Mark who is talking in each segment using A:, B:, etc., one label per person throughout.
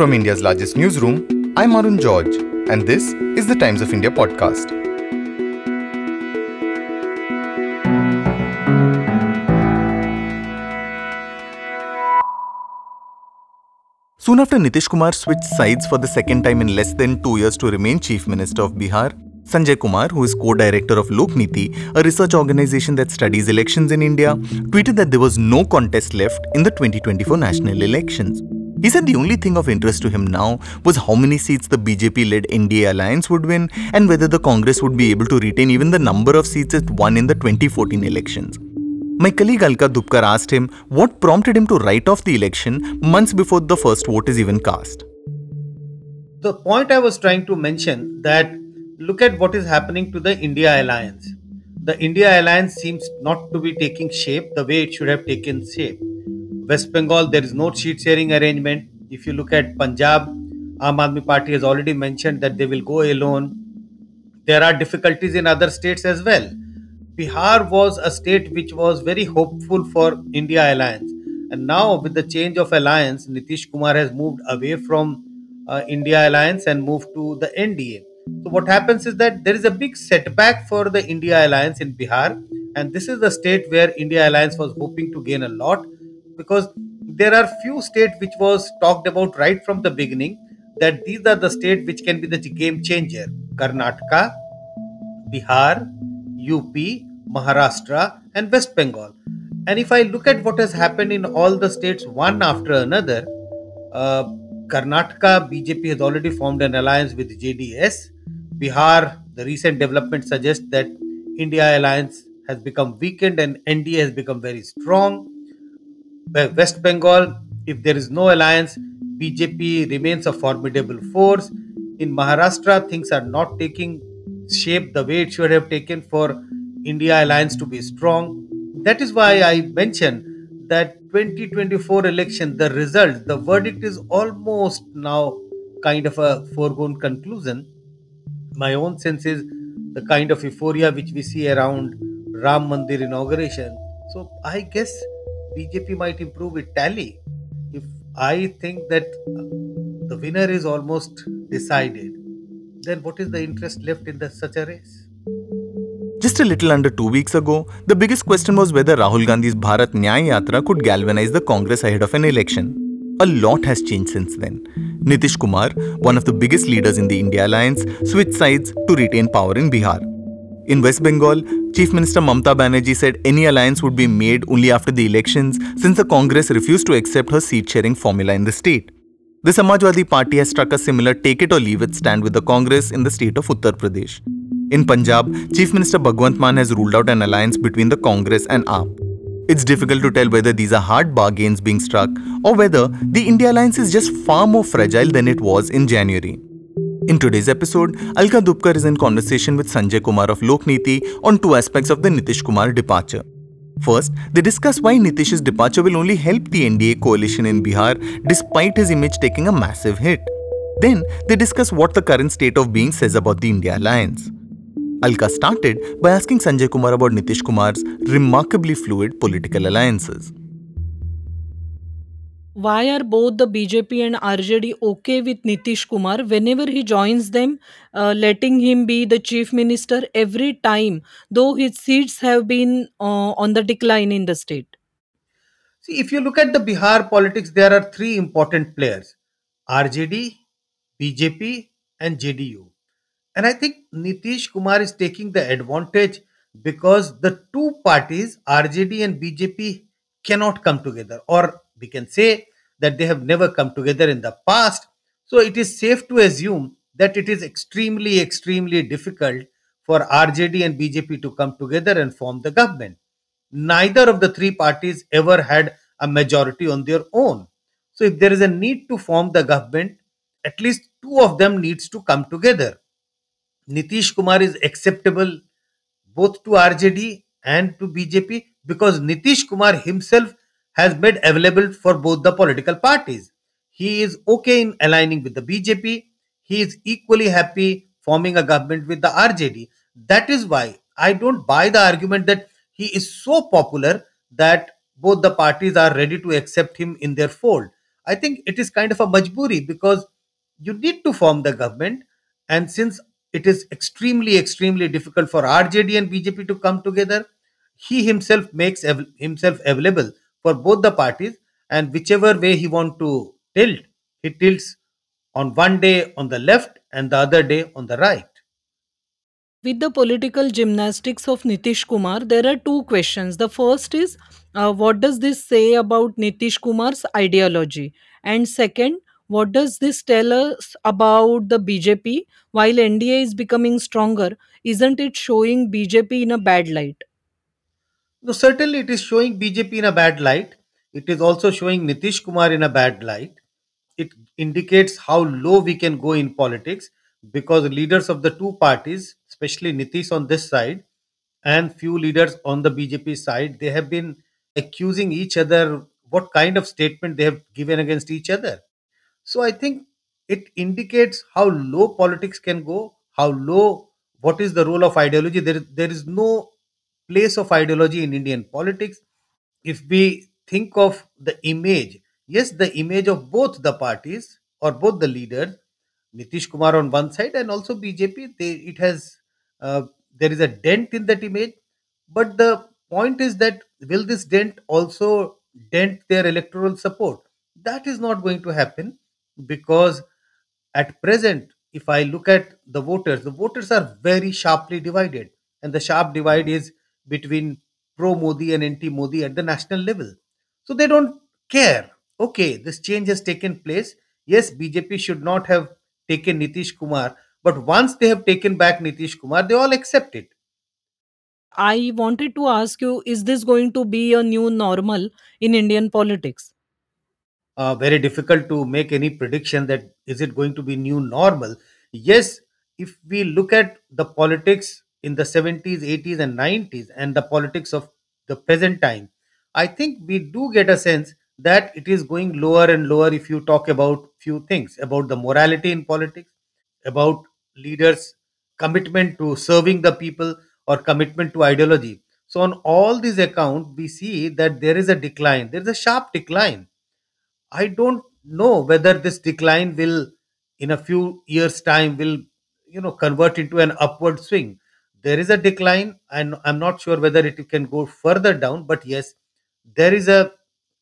A: From India's largest newsroom, I'm Arun George, and this is the Times of India podcast. Soon after Nitish Kumar switched sides for the second time in less than two years to remain Chief Minister of Bihar, Sanjay Kumar, who is co director of Lokniti, a research organization that studies elections in India, tweeted that there was no contest left in the 2024 national elections. He said the only thing of interest to him now was how many seats the BJP led NDA alliance would win and whether the Congress would be able to retain even the number of seats it won in the 2014 elections. My colleague Alka Dhupkar asked him what prompted him to write off the election months before the first vote is even cast.
B: The point I was trying to mention that look at what is happening to the India alliance. The India alliance seems not to be taking shape the way it should have taken shape. West Bengal, there is no seat sharing arrangement. If you look at Punjab, Aam Aadmi Party has already mentioned that they will go alone. There are difficulties in other states as well. Bihar was a state which was very hopeful for India alliance. And now, with the change of alliance, Nitish Kumar has moved away from uh, India alliance and moved to the NDA. So what happens is that there is a big setback for the India alliance in Bihar, and this is the state where India alliance was hoping to gain a lot because there are few states which was talked about right from the beginning that these are the states which can be the game changer: Karnataka, Bihar, UP, Maharashtra, and West Bengal. And if I look at what has happened in all the states one after another, uh, Karnataka BJP has already formed an alliance with JDS. Bihar, the recent development suggests that India alliance has become weakened and NDA has become very strong. West Bengal, if there is no alliance, BJP remains a formidable force. In Maharashtra, things are not taking shape the way it should have taken for India alliance to be strong. That is why I mentioned that 2024 election, the result, the verdict is almost now kind of a foregone conclusion. My own sense is the kind of euphoria which we see around Ram Mandir inauguration. So I guess BJP might improve its tally. If I think that the winner is almost decided, then what is the interest left in the, such a race?
A: Just a little under two weeks ago, the biggest question was whether Rahul Gandhi's Bharat Nyay Yatra could galvanize the Congress ahead of an election. A lot has changed since then. Nitish Kumar, one of the biggest leaders in the India alliance, switched sides to retain power in Bihar. In West Bengal, Chief Minister Mamta Banerjee said any alliance would be made only after the elections since the Congress refused to accept her seat sharing formula in the state. The Samajwadi Party has struck a similar take it or leave it stand with the Congress in the state of Uttar Pradesh. In Punjab, Chief Minister Bhagwant Mann has ruled out an alliance between the Congress and AAP. It's difficult to tell whether these are hard bargains being struck or whether the India alliance is just far more fragile than it was in January. In today's episode, Alka Dhupkar is in conversation with Sanjay Kumar of Lokniti on two aspects of the Nitish Kumar departure. First, they discuss why Nitish's departure will only help the NDA coalition in Bihar despite his image taking a massive hit. Then, they discuss what the current state of being says about the India alliance. Alka started by asking Sanjay Kumar about Nitish Kumar's remarkably fluid political alliances.
C: Why are both the BJP and RJD okay with Nitish Kumar whenever he joins them, uh, letting him be the chief minister every time, though his seats have been uh, on the decline in the state?
B: See, if you look at the Bihar politics, there are three important players RJD, BJP, and JDU. And I think Nitish Kumar is taking the advantage because the two parties, RJD and BJP, cannot come together, or we can say that they have never come together in the past. So it is safe to assume that it is extremely, extremely difficult for RJD and BJP to come together and form the government. Neither of the three parties ever had a majority on their own. So if there is a need to form the government, at least two of them needs to come together. Nitish Kumar is acceptable both to RJD and to BJP because Nitish Kumar himself has made available for both the political parties. He is okay in aligning with the BJP. He is equally happy forming a government with the RJD. That is why I don't buy the argument that he is so popular that both the parties are ready to accept him in their fold. I think it is kind of a majburi because you need to form the government. And since it is extremely, extremely difficult for RJD and BJP to come together, he himself makes himself available for both the parties. And whichever way he want to tilt, he tilts on one day on the left and the other day on the right.
C: With the political gymnastics of Nitish Kumar, there are two questions. The first is uh, what does this say about Nitish Kumar's ideology? And second, what does this tell us about the BJP? While NDA is becoming stronger, isn't it showing BJP in a bad light?
B: No, certainly it is showing BJP in a bad light. It is also showing Nitish Kumar in a bad light. It indicates how low we can go in politics because leaders of the two parties, especially Nitish on this side and few leaders on the BJP side, they have been accusing each other what kind of statement they have given against each other. So I think it indicates how low politics can go, how low, what is the role of ideology. There, there is no place of ideology in Indian politics. If we think of the image, yes, the image of both the parties or both the leaders, Nitish Kumar on one side and also BJP, they, it has uh, there is a dent in that image. But the point is that will this dent also dent their electoral support? That is not going to happen because at present, if I look at the voters, the voters are very sharply divided, and the sharp divide is between pro Modi and anti Modi at the national level. So they don't care. Okay, this change has taken place. Yes, BJP should not have taken Nitish Kumar, but once they have taken back Nitish Kumar, they all accept it.
C: I wanted to ask you is this going to be a new normal in Indian politics?
B: uh, very difficult to make any prediction that is it going to be new normal yes if we look at the politics in the 70s 80s and 90s and the politics of the present time i think we do get a sense that it is going lower and lower if you talk about few things about the morality in politics about leaders commitment to serving the people or commitment to ideology so on all these accounts we see that there is a decline there is a sharp decline I don't know whether this decline will, in a few years' time, will you know convert into an upward swing. There is a decline, and I'm not sure whether it can go further down. But yes, there is a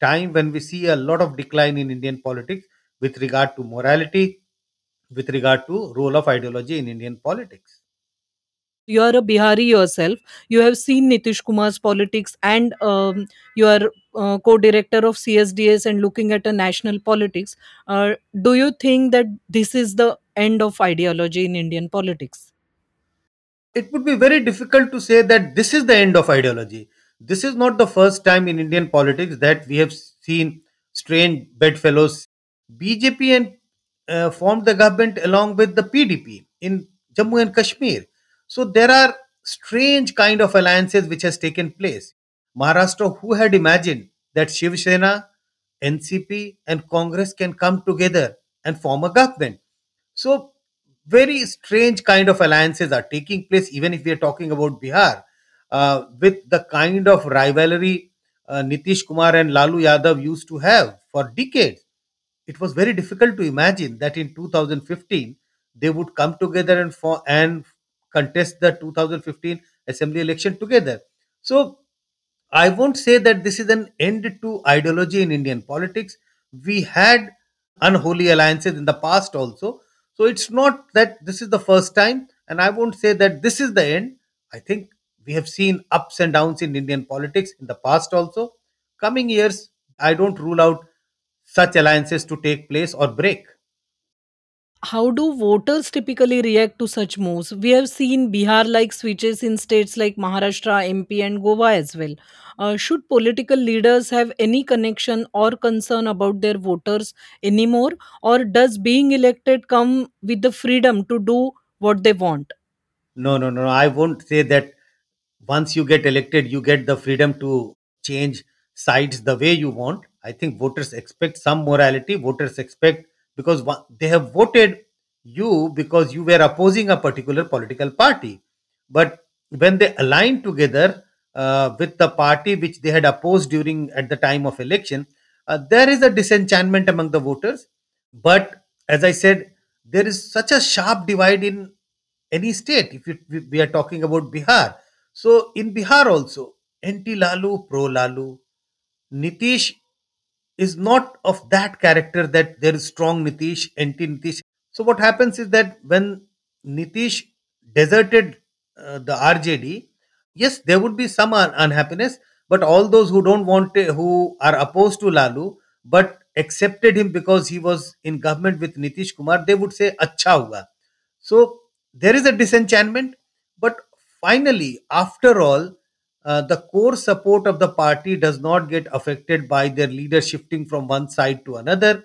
B: time when we see a lot of decline in Indian politics with regard to morality, with regard to role of ideology in Indian politics.
C: you are a Bihari yourself. You have seen Nitish Kumar's politics, and um, you are uh, co-director of CSDS and looking at a national politics. Uh, do you think that this is the end of ideology in Indian politics?
B: It would be very difficult to say that this is the end of ideology. This is not the first time in Indian politics that we have seen strange bedfellows. BJP and uh, formed the government along with the PDP in Jammu and Kashmir. So there are strange kind of alliances which has taken place. Maharashtra, who had imagined that Shiv Sena, NCP, and Congress can come together and form a government? So very strange kind of alliances are taking place, even if we are talking about Bihar, uh, with the kind of rivalry uh, Nitish Kumar and Lalu Yadav used to have for decades. It was very difficult to imagine that in 2015 they would come together and for and contest the 2015 assembly election together. So I won't say that this is an end to ideology in Indian politics. We had unholy alliances in the past also. So it's not that this is the first time, and I won't say that this is the end. I think we have seen ups and downs in Indian politics in the past also. Coming years, I don't rule out such alliances to take place or break.
C: How do voters typically react to such moves? We have seen Bihar like switches in states like Maharashtra, MP, and Goa as well. Uh, should political leaders have any connection or concern about their voters anymore, or does being elected come with the freedom to do what they want?
B: No, no, no. I won't say that once you get elected, you get the freedom to change sides the way you want. I think voters expect some morality. Voters expect because they have voted you because you were opposing a particular political party. But when they align together uh, with the party which they had opposed during at the time of election, uh, there is a disenchantment among the voters. But as I said, there is such a sharp divide in any state. If you, we we are talking about Bihar, so in Bihar also, anti Lalu, pro Lalu, Nitish is not of that character that there is strong Nitish, anti Nitish. So what happens is that when Nitish deserted uh, the RJD, yes, there would be some un- unhappiness, but all those who don't want to, who are opposed to Lalu but accepted him because he was in government with Nitish Kumar, they would say "Acha hua." So there is a disenchantment, but finally, after all, uh, the core support of the party does not get affected by their leader shifting from one side to another.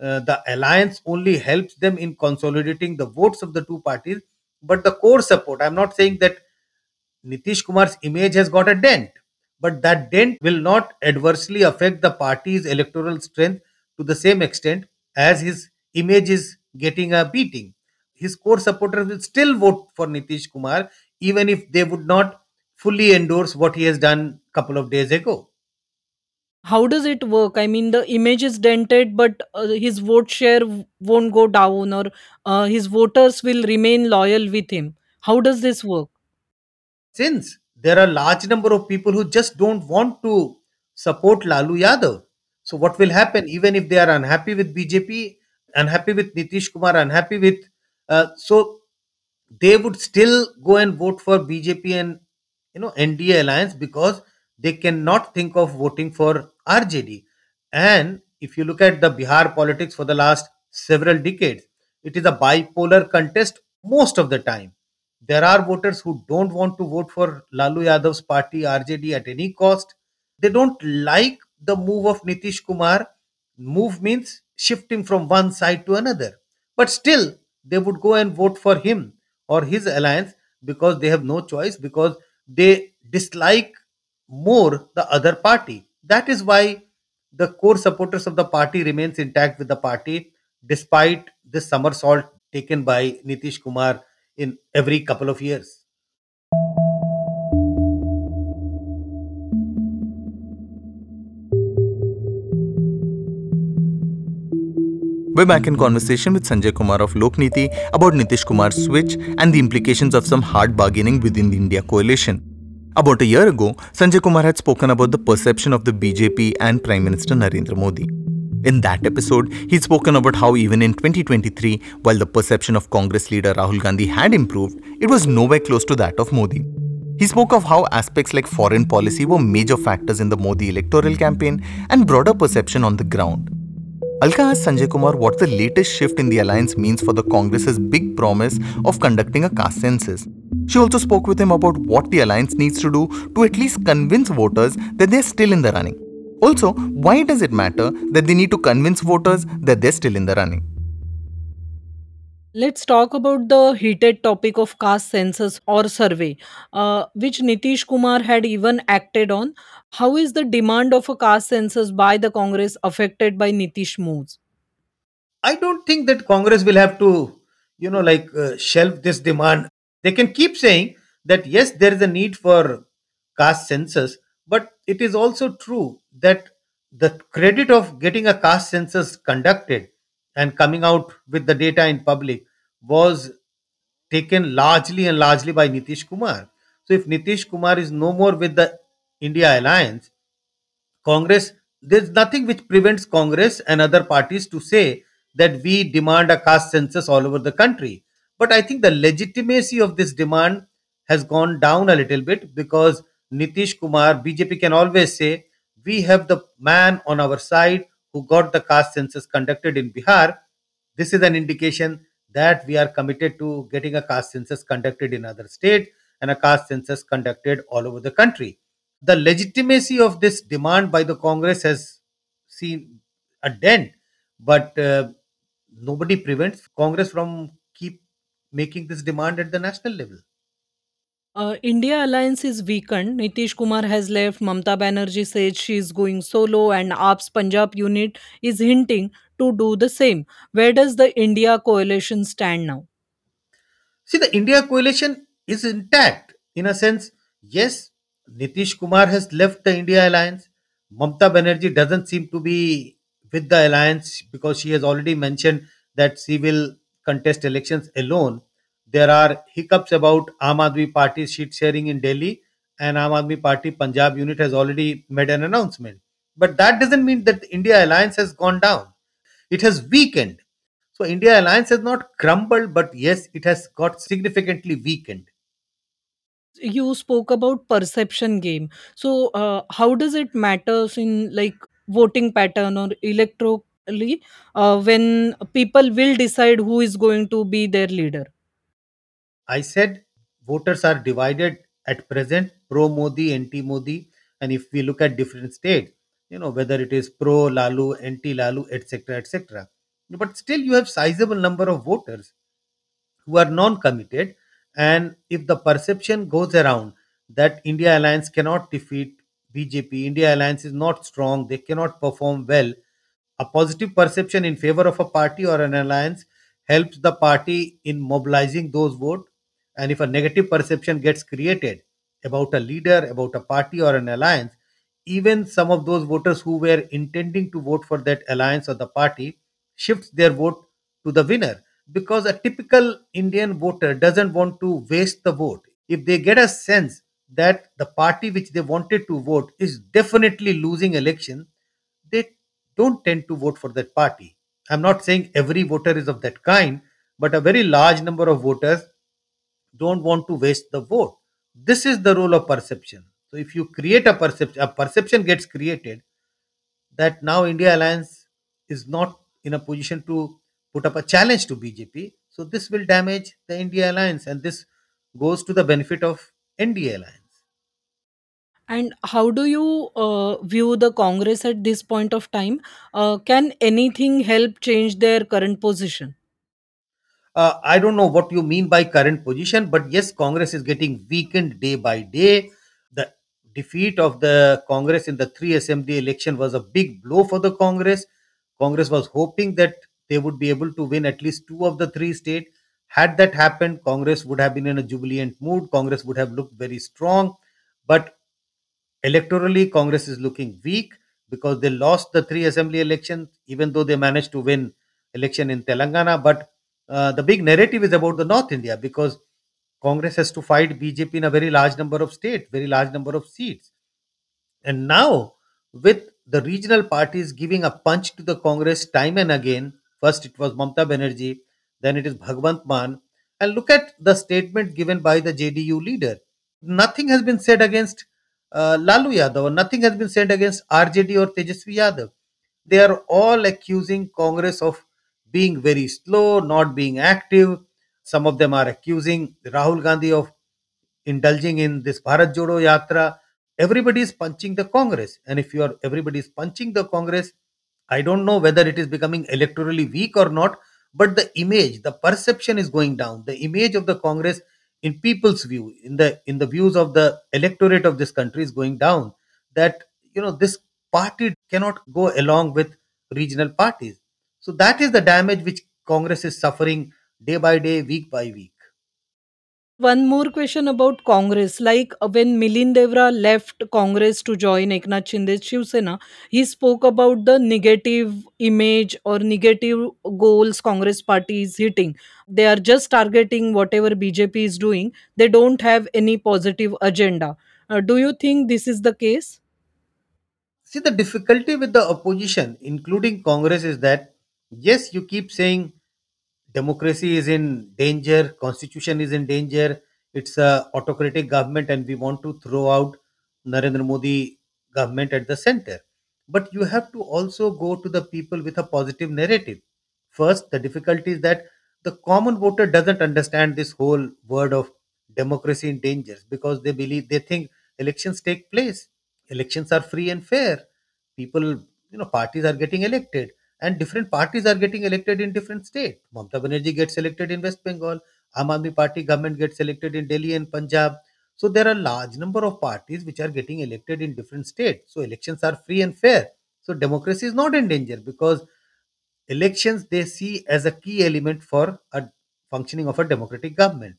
B: Uh, the alliance only helps them in consolidating the votes of the two parties, but the core support, I'm not saying that Nitish Kumar's image has got a dent, but that dent will not adversely affect the party's electoral strength to the same extent as his image is getting a beating. His core supporters will still vote for Nitish Kumar, even if they would not fully endorse what he has done a couple of days ago.
C: How does it work? I mean, the image is dented, but uh, his vote share won't go down, or uh, his voters will remain loyal with him. How does this work?
B: Since there are large number of people who just don't want to support Lalu Yadav. So what will happen even if they are unhappy with BJP, unhappy with Nitish Kumar, unhappy with uh, so they would still go and vote for BJP and you know NDA alliance because they cannot think of voting for RJD. And if you look at the Bihar politics for the last several decades, it is a bipolar contest most of the time. There are voters who don't want to vote for Lalu Yadav's party RJD at any cost. They don't like the move of Nitish Kumar. Move means shifting from one side to another. But still, they would go and vote for him or his alliance because they have no choice because they dislike more the other party. That is why the core supporters of the party remains intact with the party despite this somersault taken by Nitish Kumar in every couple of years.
A: We're back in conversation with Sanjay Kumar of Lokniti about Nitish Kumar's switch and the implications of some hard bargaining within the India coalition. About a year ago, Sanjay Kumar had spoken about the perception of the BJP and Prime Minister Narendra Modi. In that episode, he'd spoken about how even in 2023, while the perception of Congress leader Rahul Gandhi had improved, it was nowhere close to that of Modi. He spoke of how aspects like foreign policy were major factors in the Modi electoral campaign and broader perception on the ground. Alka asked Sanjay Kumar what the latest shift in the alliance means for the Congress's big promise of conducting a caste census. She also spoke with him about what the alliance needs to do to at least convince voters that they're still in the running. Also, why does it matter that they need to convince voters that they're still in the running?
C: Let's talk about the heated topic of caste census or survey, uh, which Nitish Kumar had even acted on. How is the demand of a caste census by the Congress affected by Nitish moves?
B: I don't think that Congress will have to, you know, like uh, shelve this demand. They can keep saying that yes, there is a need for caste census, but it is also true that the credit of getting a caste census conducted and coming out with the data in public was taken largely and largely by Nitish Kumar. So if Nitish Kumar is no more with the India alliance, Congress, there's nothing which prevents Congress and other parties to say that we demand a caste census all over the country. But I think the legitimacy of this demand has gone down a little bit because Nitish Kumar, BJP can always say, we have the man on our side who got the caste census conducted in Bihar. This is an indication that we are committed to getting a caste census conducted in other states and a caste census conducted all over the country the legitimacy of this demand by the Congress has seen a dent, but uh, nobody prevents Congress from keep making this demand at the national level.
C: Uh, India alliance is weakened. Nitish Kumar has left. Mamta Banerjee says she is going solo, and AAP's Punjab unit is hinting to do the same. Where does the India coalition stand now?
B: See, the India coalition is intact in a sense. Yes, Nitish Kumar has left the India alliance, Mamta Banerjee doesn't seem to be with the alliance because she has already mentioned that she will contest elections alone. There are hiccups about Aam Aadmi Party seat sharing in Delhi, and Aam Aadmi Party Punjab unit has already made an announcement. But that doesn't mean that the India alliance has gone down. It has weakened. So India alliance has not crumbled, but yes, it has got significantly weakened.
C: You spoke about perception game. So, uh, how does it matters in like voting pattern or electorally uh, when people will decide who is going to be their leader?
B: I said voters are divided at present pro Modi, anti Modi, and if we look at different states, you know whether it is pro Lalu, anti Lalu, etc., etc. But still, you have sizable number of voters who are non-committed, and if the perception goes around that India Alliance cannot defeat BJP, India Alliance is not strong, they cannot perform well, a positive perception in favor of a party or an alliance helps the party in mobilizing those votes. And if a negative perception gets created about a leader, about a party or an alliance, even some of those voters who were intending to vote for that alliance or the party shifts their vote to the winner because a typical Indian voter doesn't want to waste the vote. If they get a sense that the party which they wanted to vote is definitely losing election, they don't tend to vote for that party. I'm not saying every voter is of that kind, but a very large number of voters don't want to waste the vote. This is the role of perception. So if you create a perception, a perception gets created that now India Alliance is not in a position to put up a challenge to BJP. So this will damage the India Alliance, and this goes to the benefit of NDA Alliance.
C: And how do you uh, view the Congress at this point of time? Uh, can anything help change their current position?
B: Uh, I don't know what you mean by current position, but yes, Congress is getting weakened day by day. The defeat of the Congress in the three assembly election was a big blow for the Congress. Congress was hoping that they would be able to win at least two of the three states. Had that happened, Congress would have been in a jubilant mood. Congress would have looked very strong. But Electorally, Congress is looking weak because they lost the three assembly elections, even though they managed to win election in Telangana. But uh, the big narrative is about the North India because Congress has to fight BJP in a very large number of states, very large number of seats. And now, with the regional parties giving a punch to the Congress time and again, first it was Mamta Banerjee, then it is Bhagwant Mann, and look at the statement given by the JDU leader. Nothing has been said against uh, Lalu Yadav, nothing has been said against RJD or Tejashwi Yadav. They are all accusing Congress of being very slow, not being active. Some of them are accusing Rahul Gandhi of indulging in this Bharat Jodo Yatra. Everybody is punching the Congress. And if you are everybody is punching the Congress, I don't know whether it is becoming electorally weak or not, but the image, the perception is going down. The image of the Congress in people's view, in the in the views of the electorate of this country is going down. That you know this party cannot go along with regional parties. So that is the damage which Congress is suffering day by day, week by week.
C: One more question about Congress. Like when Milind Deora left Congress to join Eknath Shinde's Shiv Sena, he spoke about the negative image or negative goals Congress party is hitting. They are just targeting whatever BJP is doing. They don't have any positive agenda. Uh, do you think this is the case?
B: See, the difficulty with the opposition, including Congress, is that yes, you keep saying democracy is in danger, constitution is in danger, it's a autocratic government, and we want to throw out Narendra Modi government at the center. But you have to also go to the people with a positive narrative. First, the difficulty is that the common voter doesn't understand this whole word of democracy in danger because they believe they think elections take place elections are free and fair people you know parties are getting elected and different parties are getting elected in different states mamta banerjee gets elected in west bengal. Aam aadmi party government gets elected in delhi and punjab. So there are large number of parties which are getting elected in different states. So elections are free and fair. So democracy is not in danger because elections they see as a key element for a functioning of a democratic government.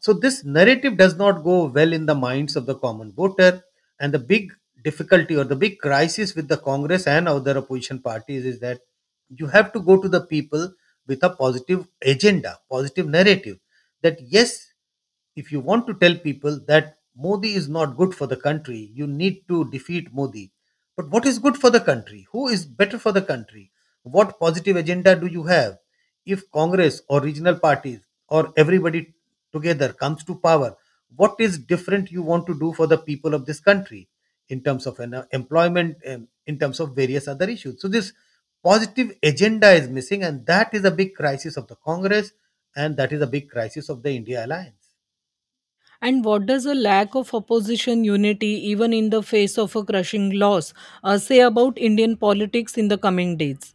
B: So this narrative does not go well in the minds of the common voter, and the big difficulty or the big crisis with the Congress and other opposition parties is that you have to go to the people with a positive agenda, positive narrative. That yes, if you want to tell people that Modi is not good for the country, you need to defeat Modi. But what is good for the country? Who is better for the country? What positive agenda do you have? If Congress or regional parties or everybody together comes to power, what is different you want to do for the people of this country in terms of an, uh, employment, in terms of various other issues? So, this positive agenda is missing, and that is a big crisis of the Congress, and that is a big crisis of the India alliance.
C: And what does a lack of opposition unity, even in the face of a crushing loss, uh, say about Indian politics in the coming days?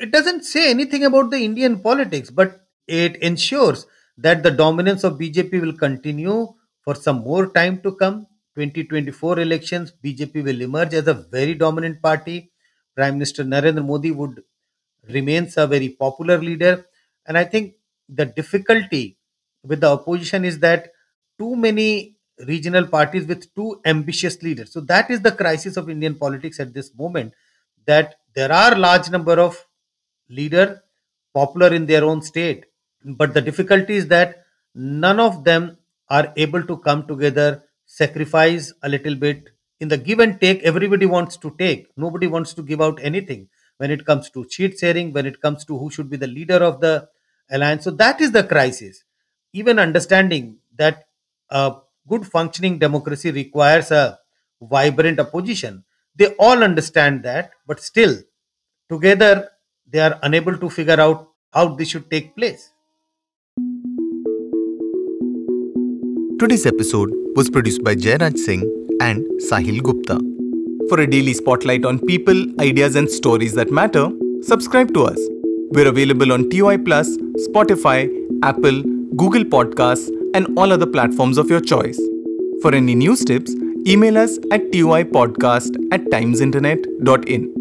B: it doesn't say anything about the Indian politics, but it ensures that the dominance of BJP will continue for some more time to come. 2024 elections, BJP will emerge as a very dominant party. Prime Minister Narendra Modi would remains a very popular leader. And I think the difficulty with the opposition is that too many regional parties with too ambitious leaders. So that is the crisis of Indian politics at this moment. That there are large number of leader popular in their own state but the difficulty is that none of them are able to come together sacrifice a little bit in the give and take everybody wants to take. Nobody wants to give out anything when it comes to cheat sharing when it comes to who should be the leader of the alliance. So that is the crisis. Even understanding that a good functioning democracy requires a vibrant opposition they all understand that but still together they are unable to figure out how this should take place.
A: Today's episode was produced by Jairaj Singh and Sahil Gupta. For a daily spotlight on people, ideas, and stories that matter, subscribe to us. We're available on TOI Plus, Spotify, Apple, Google Podcasts, and all other platforms of your choice. For any news tips, email us at toipodcast at timesinternet.in.